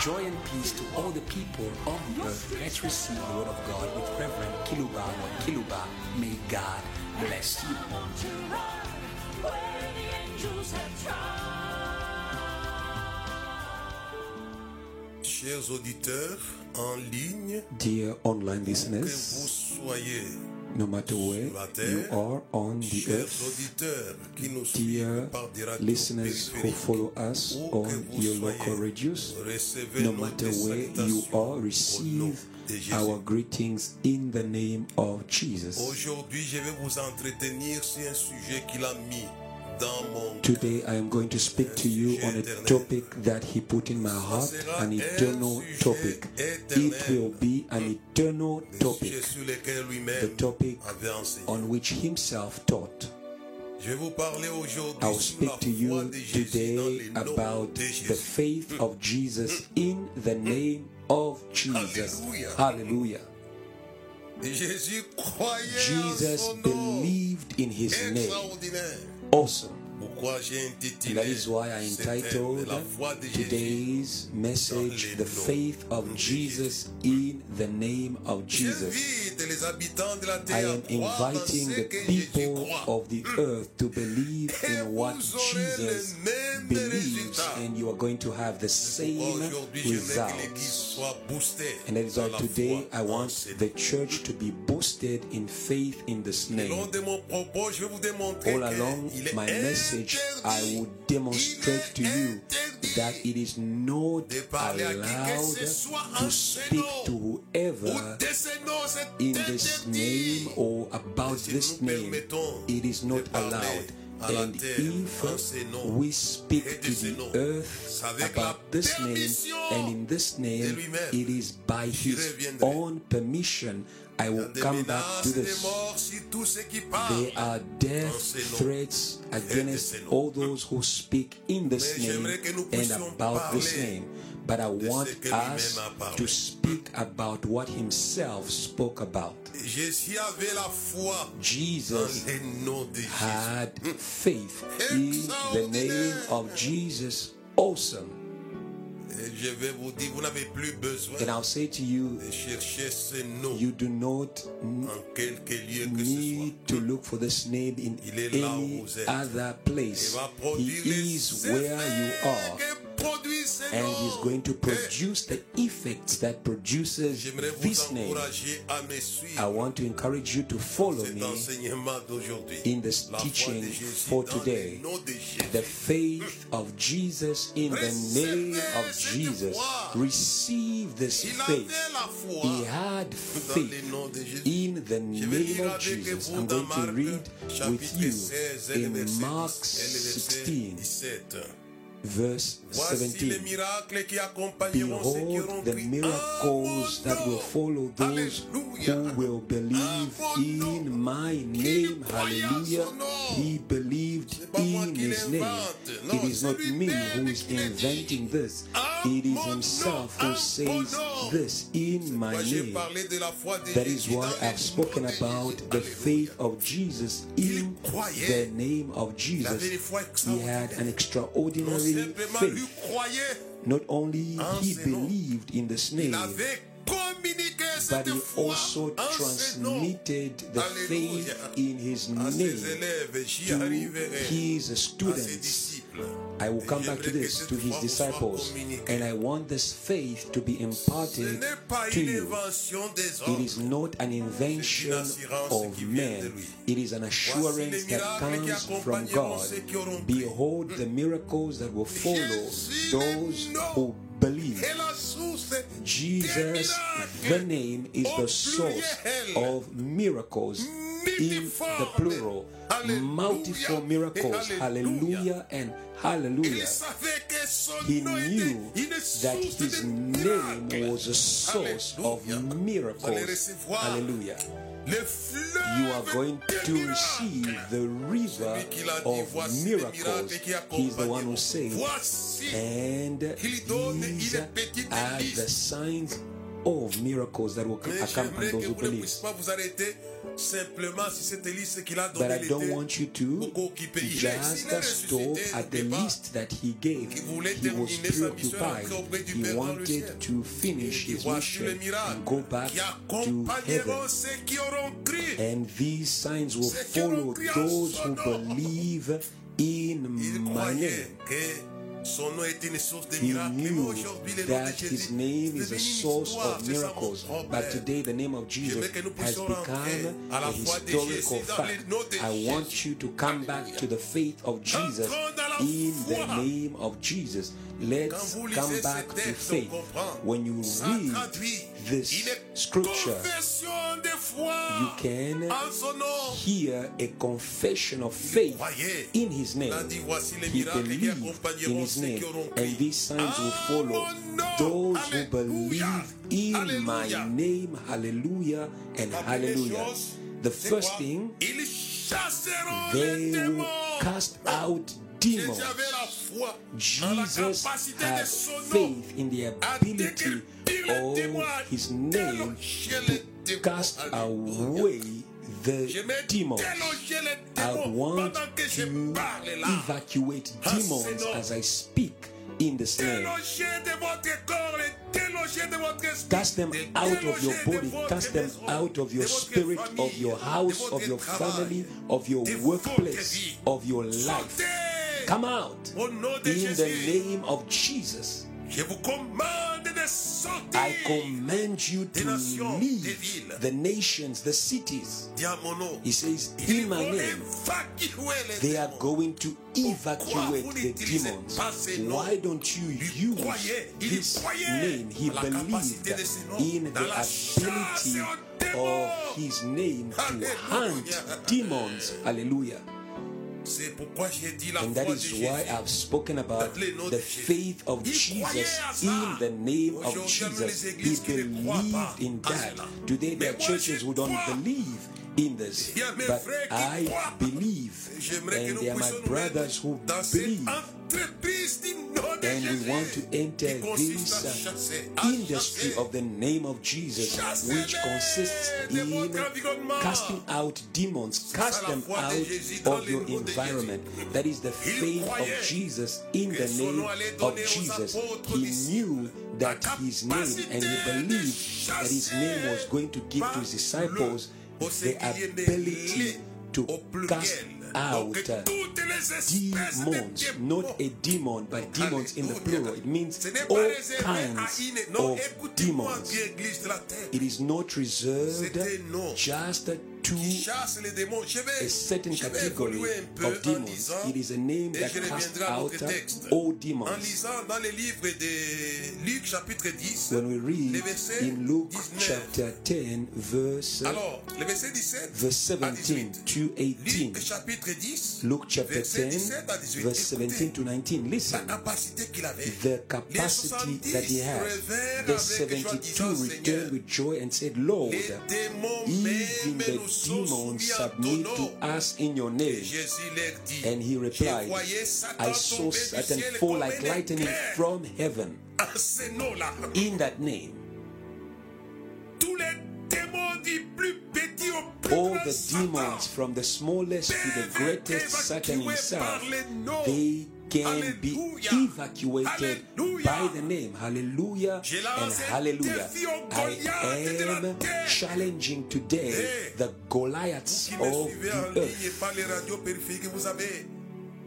Joy and peace to all the people of the earth. Let's receive the word of God with Reverend Kiluba or Kiluba. May God bless you. Chers auditeurs en ligne, Dear online que vous listeners, soyez, no matter where you are on the earth, auditeurs qui nous dear suivent par des radios listeners who follow us on your local radios, no matter where you are, receive our greetings in the name of Jesus. Aujourd'hui, je vais vous entretenir sur un sujet qu'il a mis dans mon cœur. Today I am going to speak to you on a topic that he put in my heart, an eternal topic. It will be an eternal topic, the topic on which himself taught. Je vais vous parler aujourd'hui I will speak to you de Jésus dans today about the faith of Jesus in the name of Jesus. Hallelujah. Jésus croyait en Jesus believed in his name. Extraordinaire. Awesome. Pourquoi j'ai And that is why I entitled La foi de Jésus today's message, The Faith of Jesus in the Name of Jesus. J'invite les habitants de la I am à croire dans inviting the people of the hmm. earth to believe in what Jesus believes, and you are going to have the same Aujourd'hui, je veux que l'Église results. And that is why today I want the church to be boosted in faith in this name. de mon propos, je vais vous démontrer All along my message, I will demonstrate to you that it is not allowed to speak to whoever in this name or about this name. It is not allowed. And if we speak to the earth about this name, and in this name, it is by his own permission, I will come back to this. mort sur tous ceux qui parlent. There are death en ce nom threats against all those who speak in this name j'aimerais que nous and about this name. But I want ce que lui-même us to speak about what himself spoke about. Jésus avait la foi dans Jesus le nom de Jésus. had faith in the name of Jesus. Awesome. Je vais vous dire, vous n'avez plus besoin And I'll say to you, de chercher ce nom you do not en quelque lieu que ce soit. need to look for this name in Il est là où any vous êtes. other place. Il va He produire les is where you effets are. que produit ce and he's going to produce the effects that produces this name. encourager à me I want to encourage you to follow me in this teaching for today. le nom de Jésus. The faith of Jesus in the name of Jesus. Receive this faith. avait la foi He had faith le nom de Jésus. in the name of Jesus. I'm going to read with you 16 et le in Mark 10 et le verset 16, 17. Verse 17. miracles qui accompagneront ceux qui auront Behold the miracles that will follow those who will believe in my name. Hallelujah. He believed in his name. It is not me who is inventing this, it is himself who says this in my name. parlé de la foi de That is why I've spoken about the faith of Jesus in the name of Jesus. He had an extraordinary faith. Not only he believed in this il name, but he also en ce nom transmitted the faith in his name. to his students. I will come back to this, to his foi vous soit disciples, and I want this faith to be imparted to you. It is not an invention of qui vient de man. It is an assurance that comes from God. ceux qui auront cru. Behold the miracles that will follow those who believe. Et la source des Jesus, the name is the source of miracles in the plural. Multiple miracles. Hallelujah and hallelujah. savait que son He knew that his name was a source of Alléluia. Vous allez miracles. Hallelujah. You are going to receive the river Celui qui l'a dit, of miracles. He's the one who said, and these are the signs of miracles that will accompany those who believe. puissiez pas vous arrêter simplement si cette liste qu'il a But I don't want you to beaucoup occupée. Il est, just stop at the list that he gave. He was terminer sa mission et preoccupied. rentrer auprès du He Père dans le ciel. wanted to finish his mission and go back to heaven. ceux qui auront cru. And these signs will Ceux qui auront follow those who believe in my name. Que son nom était une source de He knew aujourd'hui, le nom de that his name is a source of C'est ça mon miracles. But today, the name of Jesus J'aimerais que nous has become a historical fact. le nom de I want you to come back to the faith of Jesus Entrons dans la in the name of Jesus. Let's come back to faith. When you read this scripture, confession de foi you can hear a confession of faith in his name. He believed in his name, and these signs will follow those who believe in my name. Hallelujah and hallelujah. The first thing, they will cast out demons. Avait la foi en la Jesus had faith in the ability déguerpir les démons, à of his name to cast away the demons. I want to evacuate Ah, demons as I speak in this name. Délogez de votre corps, les délogez de votre esprit. Cast them out of your body, cast them out of your spirit, of your house, of your family, of your workplace, of your life. Come out au nom de in the name of Jesus. Je vous commande de sortir. I command you to leave the nations, the cities. Dis à mon nom. He says, In my name, they are going to evacuate the demons. pas ces noms? Why don't you use this name? He believed capacité de ces noms in the ability of his name to hunt demons. Hallelujah. And that is why I've spoken about Dans le nom the faith of Jesus croyait à ça. in the name of Jesus. He églises qui ne croient pas believed in that. Today there are churches who don't believe in this. Il y a mes But I believe. And they are my brothers who mettre dans cette believe. entreprise du nom de And we want to enter this uh, industry of the name of Jesus, which consists in casting out demons, cast them out of your environment. That is the faith of Jesus in the name of Jesus. He knew that his name, and he believed that his name was going to give to his disciples the ability to cast out uh, toutes les espèces de demons, not a demon, but demons in the plural. It means all pas réservé à kinds of demons. bien, Église de la terre. It is not reserved just to qui chasse les démons. Je vais, a certain category évoluer un peu of demons. It is a name that casts out all demons. lisant dans le livre de Luc chapitre 10, When we read in Luke chapter 10, verse, Alors, le verset 17 verse 17 to 18. Luc chapitre 10, Luke chapter 10, 17 à 18. verse 17 to 19. Listen. the capacity that he 70 had. The 72 returned with joy and said, Lord, even the demons submit to us in your name. And he replied, I saw Satan fall like lightning from heaven. In that name, all the demons, from the smallest to the greatest Satan himself, they can be evacuated by the name. Hallelujah and hallelujah. I Goliath de la am challenging today the Goliaths of the earth. par les radios périphériques, vous avez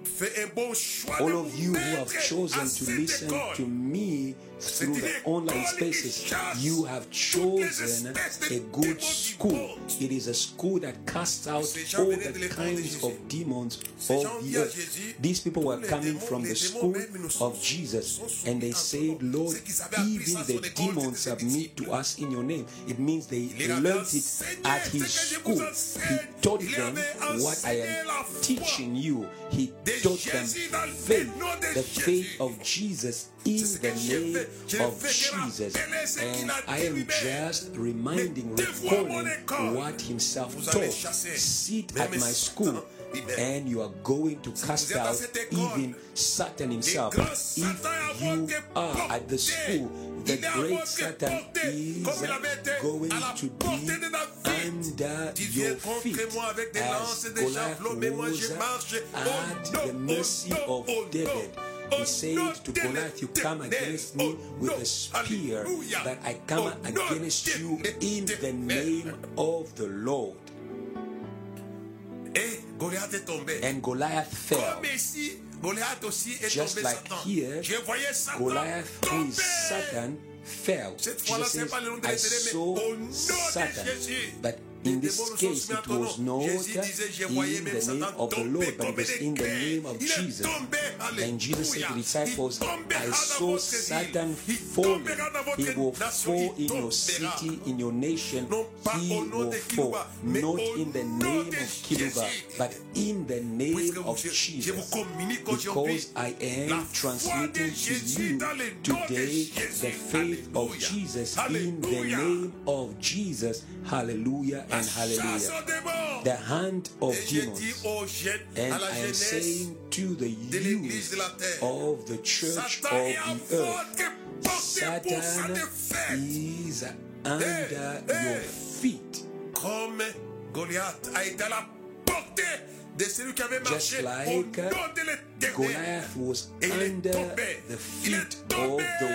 fait un bon choix All of you who have chosen to listen to me through the online spaces, you have chosen a good school. It is a school that casts out all the kinds of demons of the earth. These people were coming from the school of Jesus and they said, Lord, even the demons submit to us in your name. It means they learned it at his school. He taught them what I am teaching you. He taught them faith, the faith of Jesus in the name of Jesus. And I am just reminding, recalling what himself taught. Sit at my school and you are going to cast out even Satan himself. If you are at the school, the great Satan is going to be under your feet as Goliath was at the mercy of David. He said to Goliath, You come against me with a spear, but I come against you in the name of the Lord. And Goliath fell. Just like here, Goliath, who is. Satan, fell. Says, I saw Satan. But in this case, it was not Jésus disait, je voyais in the name of the Lord, but it was in the name of Jesus. And Jesus said to the disciples, I saw Satan. Falling. tombera dans votre He will fall in your city, in your nation. He will fall. Not in the name of Kiluba, but in the name of je, je Jesus. vous communique aujourd'hui Because I am transmitting to you dans le nom de today the faith of Jesus in the name of Jesus. Hallelujah and hallelujah. The hand of demons. And I am saying to the youth of the church of the earth, Satan is under your feet. Comme Goliath a été à la portée de celui qui avait marché Just au like nom de l'éternel. Goliath was Et il est under tombé. the Il est feet tombé. of the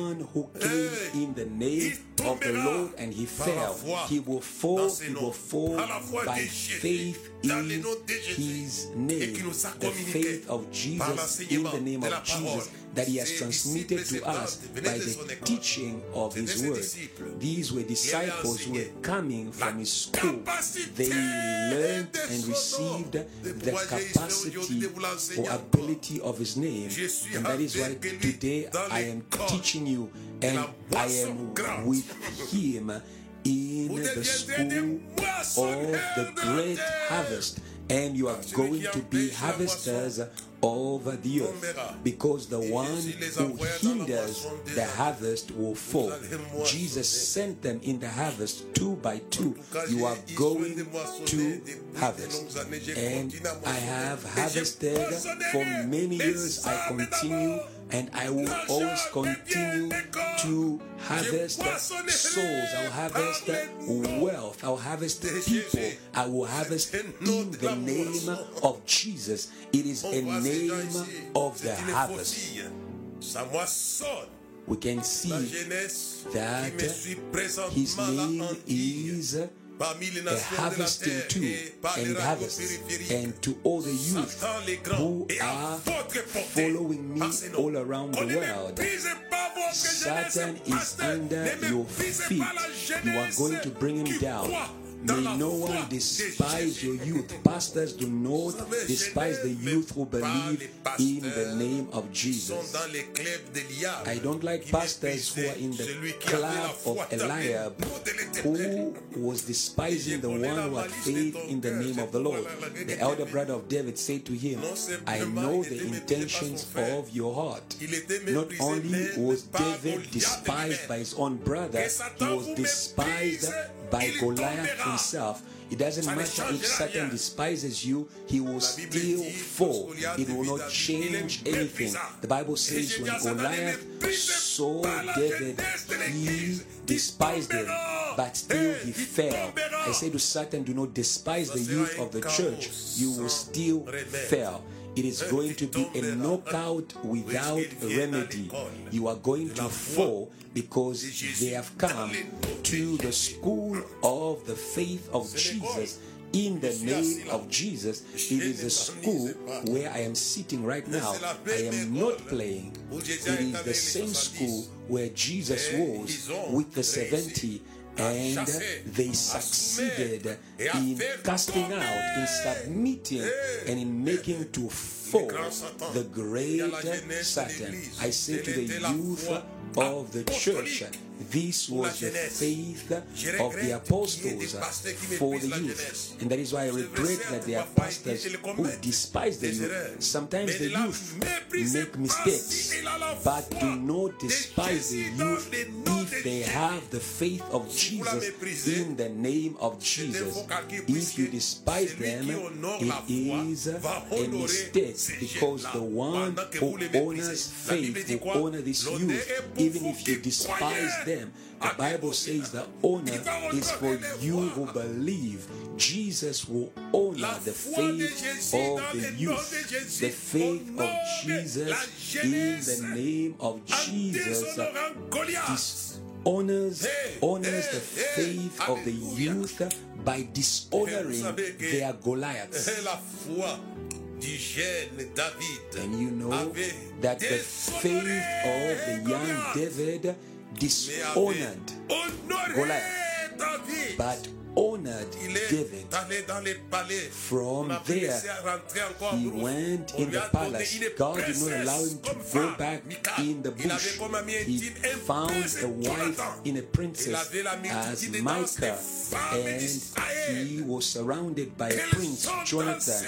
one who came in the name of the Lord and he fell. He will fall, he will fall Par la foi by faith Dans in nom de Jésus. his name. qui nous a The faith of Jesus in the name of Jesus that he has transmitted to us by the teaching of his word. These were disciples who were coming from his school. They learned and received the pouvoir j'ai aujourd'hui capacity or ability of his name. And that is why today I am teaching you and I am with him in the school of the great harvest. And you are going to be harvesters over the earth because the one who envoya dans la hinders the harvest will fall. Jesus sent them in the harvest two by two. You are going to harvest. longues années. J'ai And I have harvested for many years. I continue. And I will always continue to harvest souls. I'll harvest wealth. I'll harvest people. I will harvest in the name of Jesus. It is a name of the harvest. We can see that his name is parmi les a nations harvesting too les and harvest and to all the youth Satan les grands who are following me all around the world. méprise pas votre Satan is under your feet. You are going to bring him down. May no one despise your youth. Pastors do not despise the youth who believe in the name of Jesus. dans les clubs d'Eliab. I don't like pastors who are in the celui qui avait la club of Eliab nom de l'Éternel. who was despising the one who had faith in the name of the Lord. The elder brother of David said to him, I know the intentions of your heart. Not only was David despised by his own brother, he was despised by Goliath himself. It doesn't matter if Satan despises you, he will still fall. It will not change anything. The Bible says when Goliath saw David, he despised him, but still he fell. I say to Satan, do not despise the youth of the church. You will still fail. It is going to be a knockout without remedy. You are going to fall because they have come to the school of the faith of Jesus. In the name of Jesus, It is the school where I am sitting right now. I am not playing. It a is the same school where Jesus was with the 70 à and they succeeded soumettre et à in casting out, in submitting, and in making to fall the great la jeunesse de Satan. I say to the youth of the church, This was the faith of the apostles for the youth. And that is why I regret that there are pastors who despise the youth. Sometimes the youth make mistakes, but do not despise the youth if they have the faith of Jesus in the name of Jesus. If you despise them, it is a mistake because the one who honors faith will honor this youth, even if you despise them. The Bible says the honor is for you who believe. Jesus will honor the faith of the youth, the faith of Jesus in the name of Jesus. This honors honors the faith of the youth by dishonoring their Goliaths. And you know that the faith of the young David dishonored. Goliath, but David. From there, he went in the palace. God did not allow him to go back in the bush. He found a wife in a princess as Michal, and he was surrounded by a Prince Jonathan.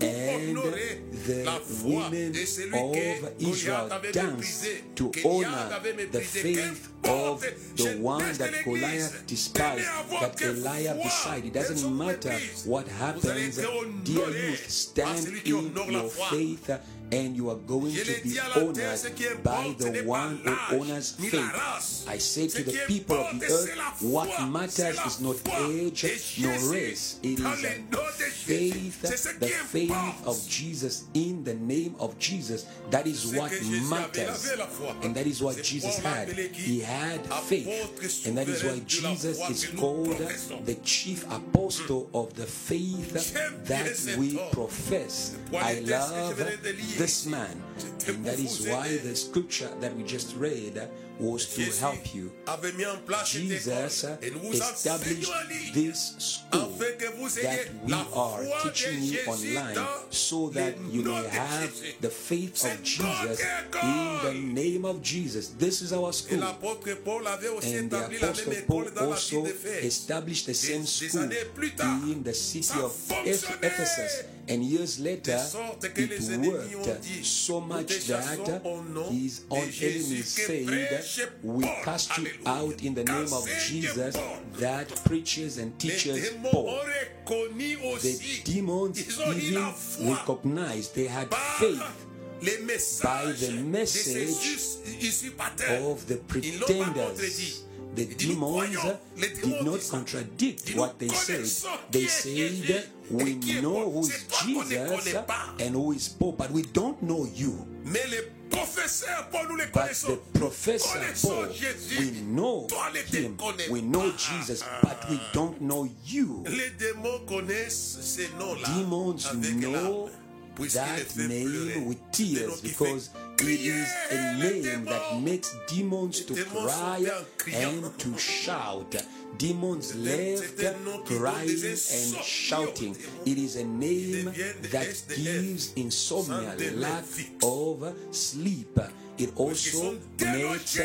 And the women of Israel danced to honor the faith of the one that Goliath despised, that Eliab beside. It doesn't matter what happens, dear youth, stand in your faith and you are going to be honored by the one who honors faith. I say to the people of the earth, what matters is not age nor race. It is faith, the faith of Jesus in the name of Jesus. That is what matters. And that is what Jesus had. He had faith. And that is why Jesus is called the chief apostle of the faith that we profess. I love this man. And that is why the scripture that we just read was to help you. Jesus established this school that we are teaching you online so that you may have the faith of Jesus in the name of Jesus. This is our school. And the Apostle Paul also established the same school in the city of Ephesus. And years later, it worked so much that his own enemies said, We cast you out in the name of Jesus that preaches and teaches Paul. The demons even recognized they had faith by the message. Of the pretenders. The demons uh, did not contradict what they said. They said, We know who is Jesus and who is Paul, but we don't know you. But the professor Paul, we know him, we know Jesus, but we don't know you. Demons know that name with tears because it is a name that makes demons to cry and to shout. Demons left crying and shouting. It is a name that gives insomnia, lack of sleep. It also makes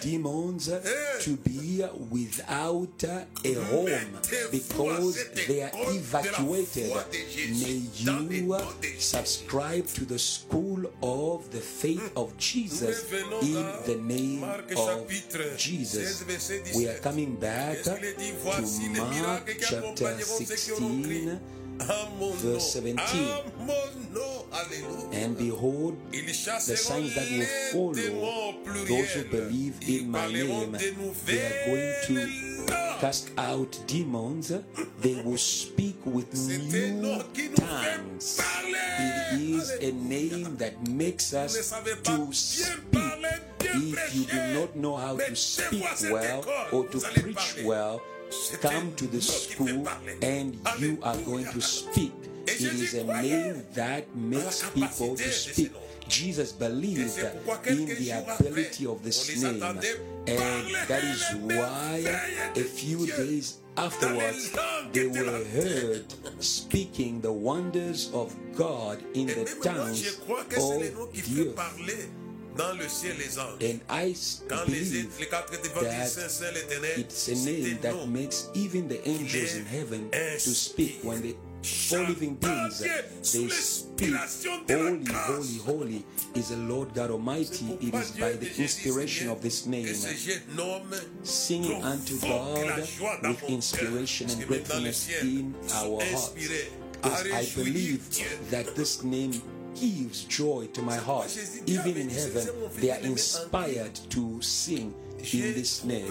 demons to be without a home because they are evacuated. May you subscribe to the school of the faith of Jesus in the name of Jesus. We are coming back to Mark chapter 16 verse 17. And behold, the signs that will follow those who believe in my name, they are going to cast out demons, they will speak with new tongues. It is a name that makes us to speak. If you do not know how to speak well or to preach well, come to the school and you are going to speak. It is a name that makes people to speak. Jesus believed in the ability of this name, and that is why a few days afterwards they were heard speaking the wonders of God in the towns of the. Dans le ciel les anges. And I s- Quand les, believe les quatre évangélistes that Saint, Saint, l'Éternel, it's a name that makes even the angels in heaven to speak when the four living beings they speak holy holy holy is the lord god almighty. It is by the inspiration of this name singing unto fort que la god with inspiration and parce que même dans le gratefulness in our hearts. because I believe that this name gives joy to my heart. Even in heaven, they are inspired to sing in this name.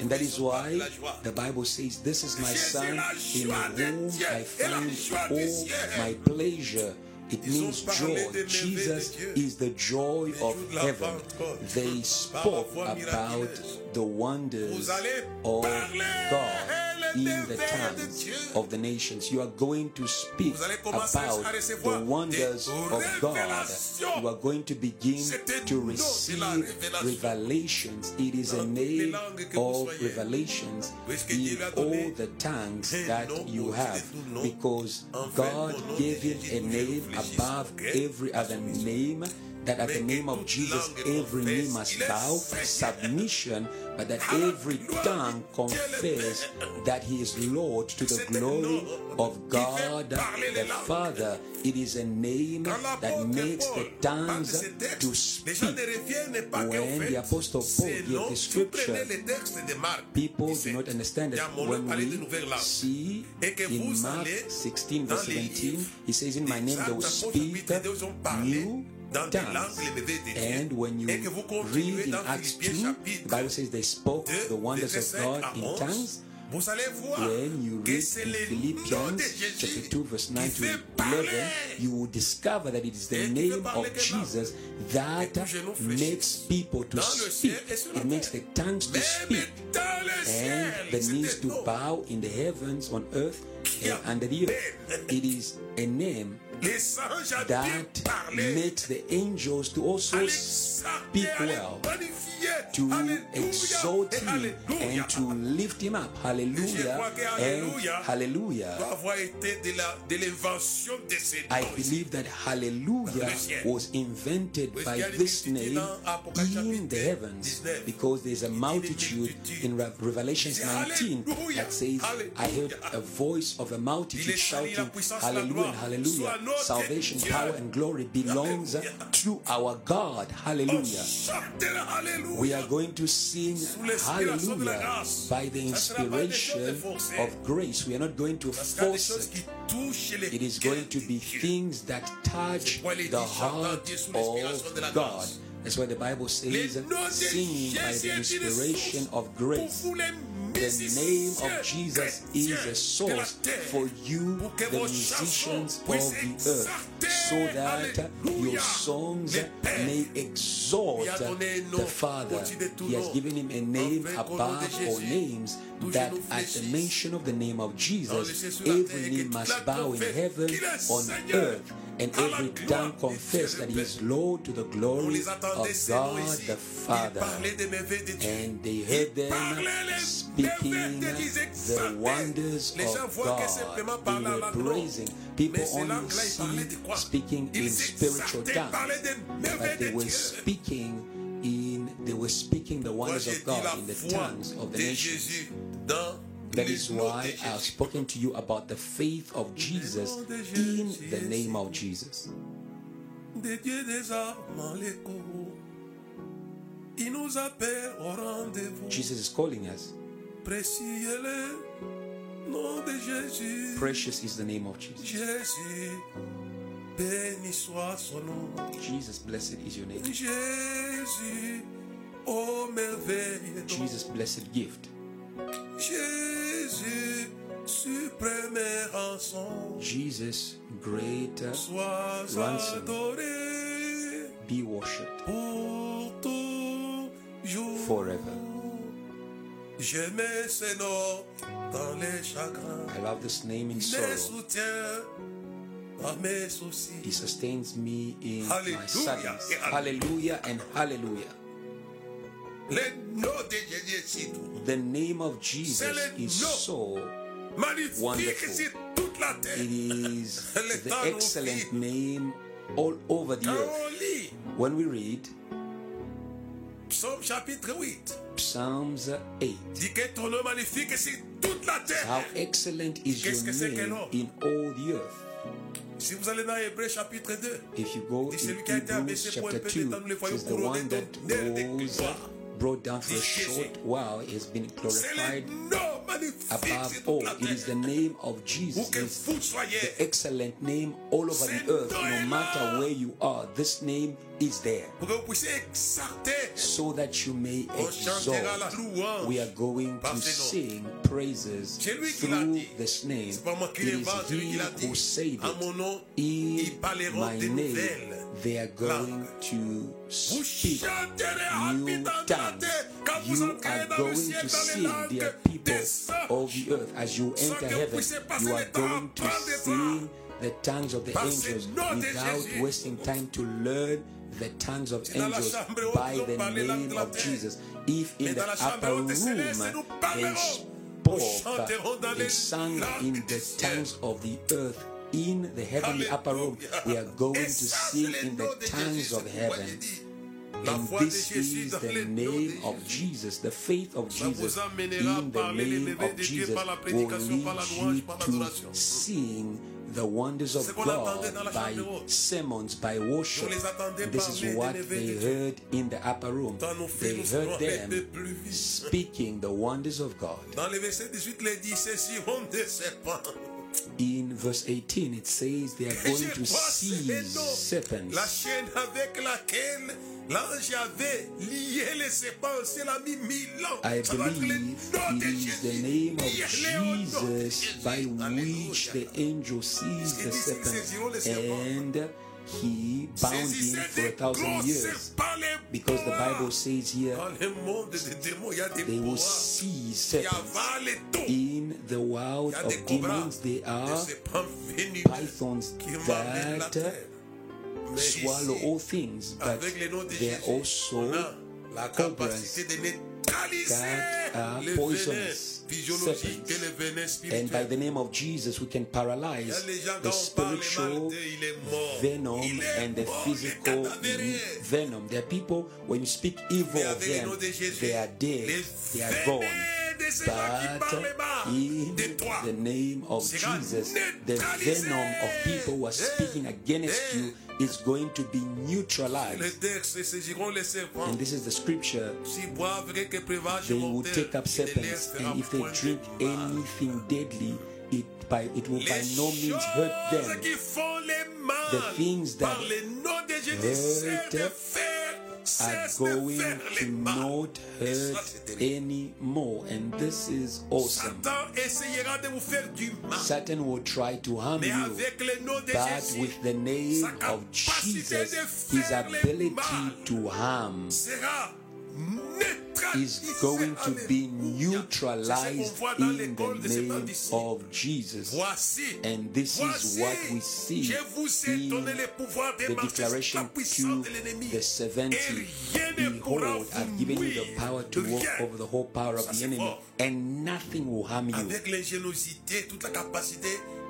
And that is why the Bible says, This is my son in whom I find all my pleasure. It means joy. Jesus is the joy of heaven. They spoke about the wonders of God in the tongues of the nations. You are going to speak Vous allez commencer about the wonders of God. You are going to begin to receive revelations. It is a Dans toutes les name of revelations in lui a donné all the tongues that you have, de tout nom. because God gave him a name above every other name. That at the name of Jesus, every knee must bow, submission, but that every tongue de Dieu le confess that He is Lord to the glory of God fait parler les the. Father. It is a name that makes the tongues to textes, les gens speak. When the Apostle Paul gave the si vous prenez scripture, les textes de Marc, People do not understand it a un moment when we see in Mark 16 verse 17, he says, In my name they will speak new dans des langues, tongues. les merveilles de Dieu. And when you Et que vous read in Acts 2, the Bible says they spoke 2, the wonders of God in tongues. Vous allez voir When you read in Philippians chapter 2 verse 9 to 11, you will discover that it is the Et qui fait name of Jesus that et tout genou fléchisse. makes people to speak. ciel et sur la It makes the tongues to speak. and the knees to bow in the heavens, on earth, and under the earth. It is a name Les anges ont that makes the angels to also speak well, to exalt him and to lift him up. Hallelujah. and hallelujah. doit avoir été de la- de l'invention de ces I believe that hallelujah was invented by this name in the heavens because there's a multitude in Re- Revelation 19 that says, I heard a voice of a multitude shouting, Hallelujah, and hallelujah. Salvation, power, and glory belongs to our God. Hallelujah. We are going to sing hallelujah by the inspiration of grace. We are not going to force it. It is going to be things that touch the heart of God. That's why the Bible says, singing by the inspiration of grace. The name of Jesus is a source for you, the musicians of the earth, so that your songs may exalt the Father. He has given him a name above all names, that at the mention of the name of Jesus, every knee must bow in heaven, on earth, and every tongue confess that he is Lord to the glory of God the Father. And they heard them speaking the wonders of God. They were praising. People only see speaking in spiritual tongues. But they were speaking in they were speaking the wonders of God in the tongues of the nations. That is why I have spoken to you about the faith of Jesus in the name of Jesus. Jesus is calling us. Precious is the name of Jesus. Jesus, blessed is your name. Jesus, blessed gift. Jésus, suprême rançon. Jesus, great Ransom. be worshipped forever. J'aimais ce nom dans les chagrins. I love this name in sorrow. soutient dans mes soucis. He sustains me in my sadness. Hallelujah and hallelujah. The name of Jesus is so, Wonderful. sur toute la terre. it is the excellent name all over the earth. When we read Psaume chapitre 8 Psalms 8, dit que ton nom magnifique est sur toute la how excellent is Qu'est-ce que c'est your name in all the earth. Si vous allez dans Hébreu chapitre 2, If you go in celui qui a été Hebrews abaissé pour un chapter peu de 2, temps, nous le voyons says the one that d'honneur et de was gloire. brought down for a short while has been glorified le nom magnifique above all. It is the name of Jesus. que It's vous soyez, the excellent name all over the earth. No matter where you are, this name is there. pour que vous exalter. So that you may exalt. We are going to sing praises C'est lui qui l'a through this name. C'est pas moi qui It is he who À it. In my name, they are going to speak new habitants de la tongues. terre quand vous You are going to sing, dear people of the earth. As you enter heaven, you are le temps à going to sing the tongues of the angels without wasting time to learn the tongues of angels by the name of. Jesus. If in the dans la chambre upper room they spoke, Nous they sang in the tongues of the earth in the heavenly upper room. We are going to sing in the tongues of heaven. j'ai dit, La And this is the name of Jésus. The faith of Jesus in the name of Jesus will prédication, par la lead you to sing the wonders of God attendait dans la by sermons, by worship. On les attendait This is what they heard in the upper room. They filles, nous serons heard them speaking the wonders of God. Dans le verset 18, il dit, ceux-ci ont des serpents. In verse 18, it says they are going to seize serpents. La chaîne avec laquelle l'ange avait lié les serpents, c'est l'a mis mille ans. I Ça doit être le believe it is the name of Lié au nom de Jesus by which the angel seized the serpent saisiront les serpents. and he bound him for a thousand years. Because the. Bible says here Dans le monde des démons, il y a des they will seize serpents. In the of demons, des are pythons qui envahissent la that uh, swallow all things, but avec le nom de there Jésus, are also on a la cobras capacité de neutraliser that are poisonous serpents. et les venin And by the name of Jesus, we can Il y a paralyze the quand on parle mal spiritual d'eux, il est mort. venom and the physical il est cadavéré. venom. There are people, when you speak evil of them, nom de Jésus, they are dead, they are gone. De ces gens qui But in the name of Jesus, the venom of people who are speaking against you is going to be neutralized. textes saisiront les serpents. And this is the scripture. S'ils boivent quelque breuvage They will take up il ne les serpents, and if they drink anything deadly, it by it will by no means hurt them. qui font les mal The things that par le nom de Jésus hurt cesse de faire, are going to not hurt anymore. And this is awesome. Satan essayera de vous faire du mal. Satan will try to harm you, avec le nom de but with the name of Jesus, his ability to harm is going to be Alléluia. C'est ce neutralized qu'on voit dans in the name of Jesus. And this is what we see je vous ai in donné le pouvoir de the marcher sur la declaration to the 70 Et rien ne pourra Behold, I've given you the power to walk over the whole power of the enemy, and nothing will harm you.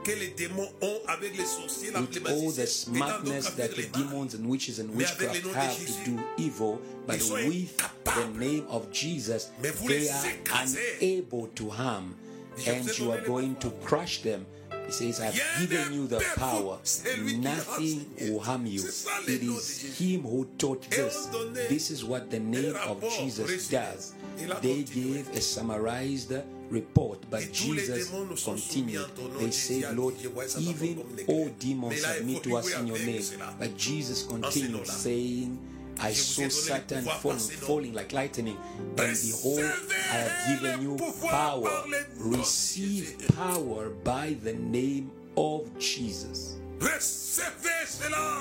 Avec l'ingéniosité, toute la capacité que les démons ont avec les sorciers, la With all the magiciens, et tant d'autres smartness that the demons and witches and witchcraft le nom de have to do evil, but with the name of Jesus, they are unable to harm, Je vous ai and you are going to crush them. He says, I've given you the power. c'est lui qui l'a Nothing will harm you. C'est ça le It is. Him who taught this. This is what the name of Jesus does. They gave a summarized report, but Et tous les Jesus démons nous sont soumis continued. en ton nom. They said, Lord, je vois ça dans even all demons submit to us in your name. But Jesus continued saying, I Je vous ai saw Satan pouvoir fall, par ces noms. falling like lightning, and behold, I have given you power. par le nom de Receive power by the name of Jesus.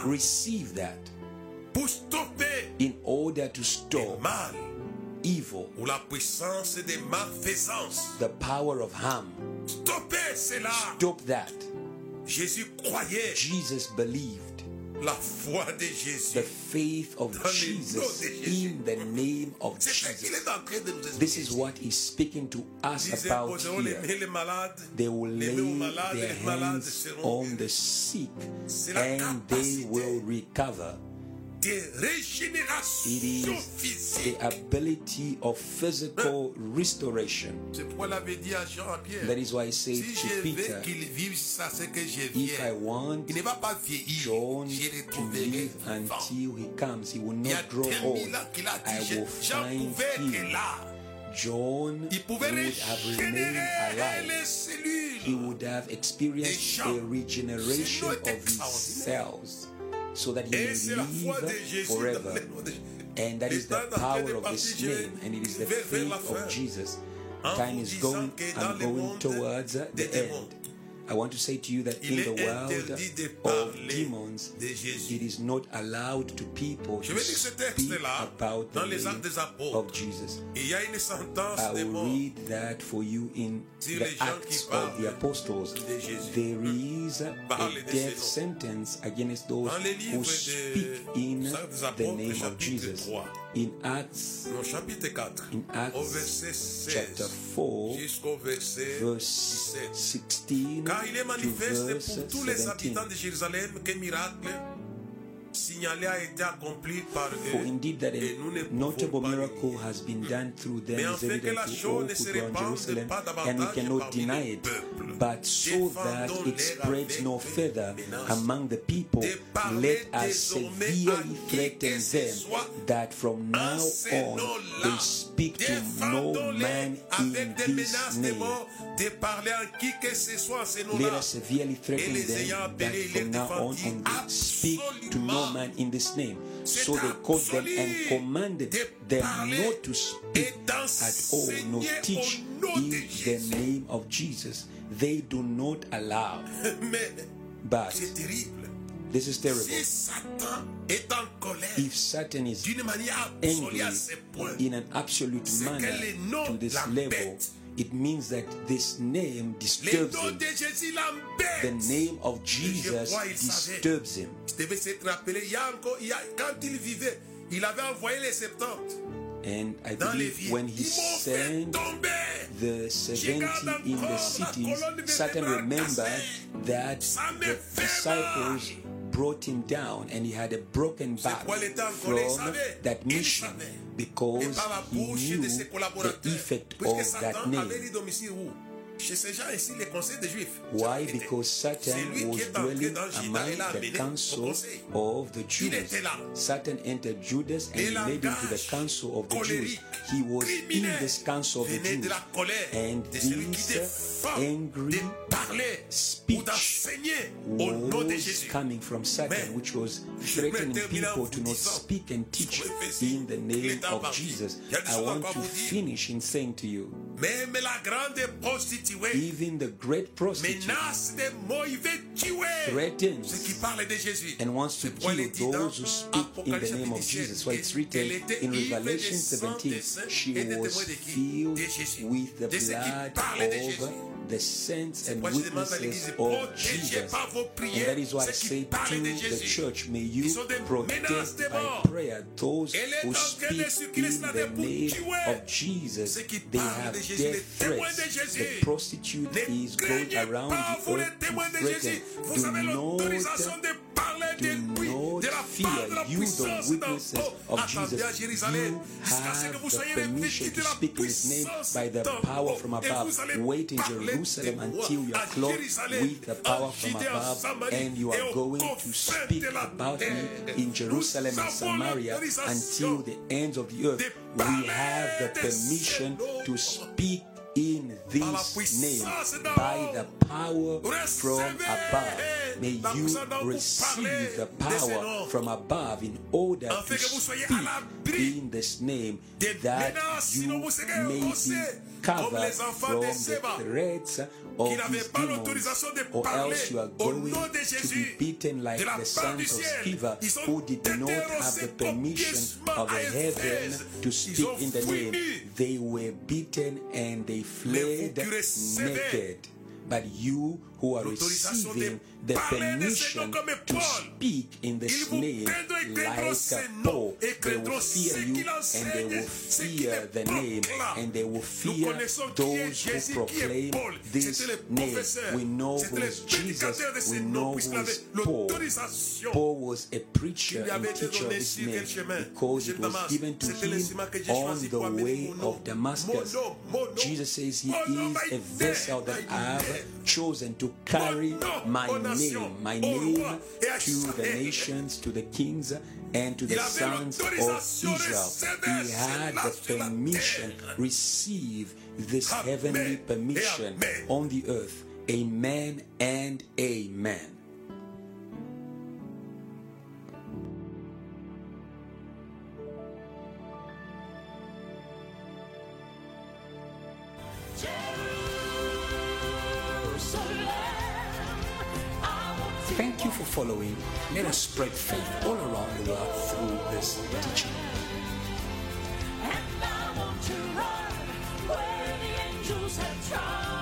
Receive that in order to stop evil, ou la puissance des malfaisances. the power of harm. Stop that. Jesus believed la foi de Jésus. the faith of Jesus in the name of Jesus. est en train de nous This is what he's speaking to us about here. They will lay their hands on the sick and they will recover. It is the ability of physical restoration. C'est pourquoi il avait dit à Jean à Pierre, That is why I say si to Peter, qu'il vive ça, c'est que je if I want Il ne va pas vieillir. John to live until he comes, he will Il y a not grow old. ans qu'il a I will find him. John would have remained alive. He would have experienced a regeneration of his cells so that he may c'est la foi de live forever. le nom de Jésus. And that is the power of de this name, and it is the vers- vers la faith of. Jesus. Time is going, I'm going towards the end. I want to say to you that Il in the world of demons, it is not allowed to people to vais lire ce speak about the name actes des apôtres. of Jesus. Il y a une sentence I will read that for you in the les gens qui Acts of the Apostles. There is a death sentence against those Dans les livres who speak in the name of Jesus. 3. In Acts Au chapitre 4, In Acts au verset 16 chapter 4, jusqu'au verset verse 16 Car il est manifeste pour tous les habitants de Jérusalem qu'un miracle For indeed that Et nous ne a notable miracle has been done through them is evident to all who dwell in Jerusalem, and we cannot deny it, but so that it spreads no further among the people, let us severely threaten them that from now on they speak to no man in this name. mort de parler à qui que ce soit en ces Let us severely threaten them that from now on, on they speak to no man in this name. So they caught them and commanded them not to speak at all, nor teach in the name of Jesus. They do not allow. But this is terrible. Si Satan est en colère If Satan is angry absolue à ce point, in an absolute manner to this level, it means that this name disturbs him. The name of Jesus disturbs him. Je devais s'être rappelé, il y a encore, il y a, quand il vivait, il avait envoyé les 70 And I believe when he Ils m'ont fait sent the 70 in the cities, Satan remembered that the disciples brought him down and he had a broken back pourquoi il était en colère, il from that mission because he knew the effect of that name. Dit domicile où Chez ces gens ici, les conseils des Juifs. Why? Because Satan was qui est entré dwelling among et l'a amené the council of the Jews. Satan entered Judas and he led him to the council of the Jews. He was in this council of the Jews. And de celui qui this angry de parler ou speech d'enseigner au nom de was coming from Satan, which was threatening vais terminer en people to not speak and teach je vais faire in the name of. Jesus. Il y a des I want to à vous dire. finish in saying to you, Même la grande prostituée even the great prostitute menace de mots, il veut tuer threatens ceux qui parlent de Jésus. and wants to kill est dit dans those who speak in the name of Jesus. Why it's written in Revelation 17, she was témoins de qui? filled with the De ceux qui blood parlent de Jésus. of the saints and Pourquoi je demande à witnesses of Jesus. And that is why I say to the church, may you protect by prayer those who en train de speak in the name of Jesus. They have death threats. The prostitute is going around the earth to threaten. Do not de parler de do not de la part fear, you, the witnesses of Jesus. You jusqu'à ce que vous have the permission to speak in His name by the power from above. Wait in Jerusalem until you are clothed with the power from above, and you are going to speak about me in Jerusalem and Samaria until the ends of the earth. We have the permission to speak in this name by the power from above. May you receive the power from above in order to speak in this name that you may be covered from the threats of n'avaient pas demons l'autorisation de or parler else you are au going nom de to Jésus, be beaten like de la the part sons du of ciel. Sceva Ils who did not have the permission of à heaven Éphèse. to Ils speak ont in the fui name nus. they were beaten and they fled naked but you who are receiving the parler de ce nom permission to speak in the name craindront et craindront like a Paul. They will fear you and they will fear the name and they will fear connaissons qui est those who proclaim this name. We know who Jesus. de ces We know who is Paul. Paul was a preacher and teacher of this name because it was given to him chemin que j'ai on the way of Damascus. Mon nom, mon nom. Jesus says he is a vessel that I have chosen to carry my nations, name, my name rois et à to the nations, to the kings, and to the sons of Israel. He had the permission, receive this heavenly permission on the earth. Amen and amen. following, let us spread faith all around the world through this teaching. And I want to run where the angels have tried.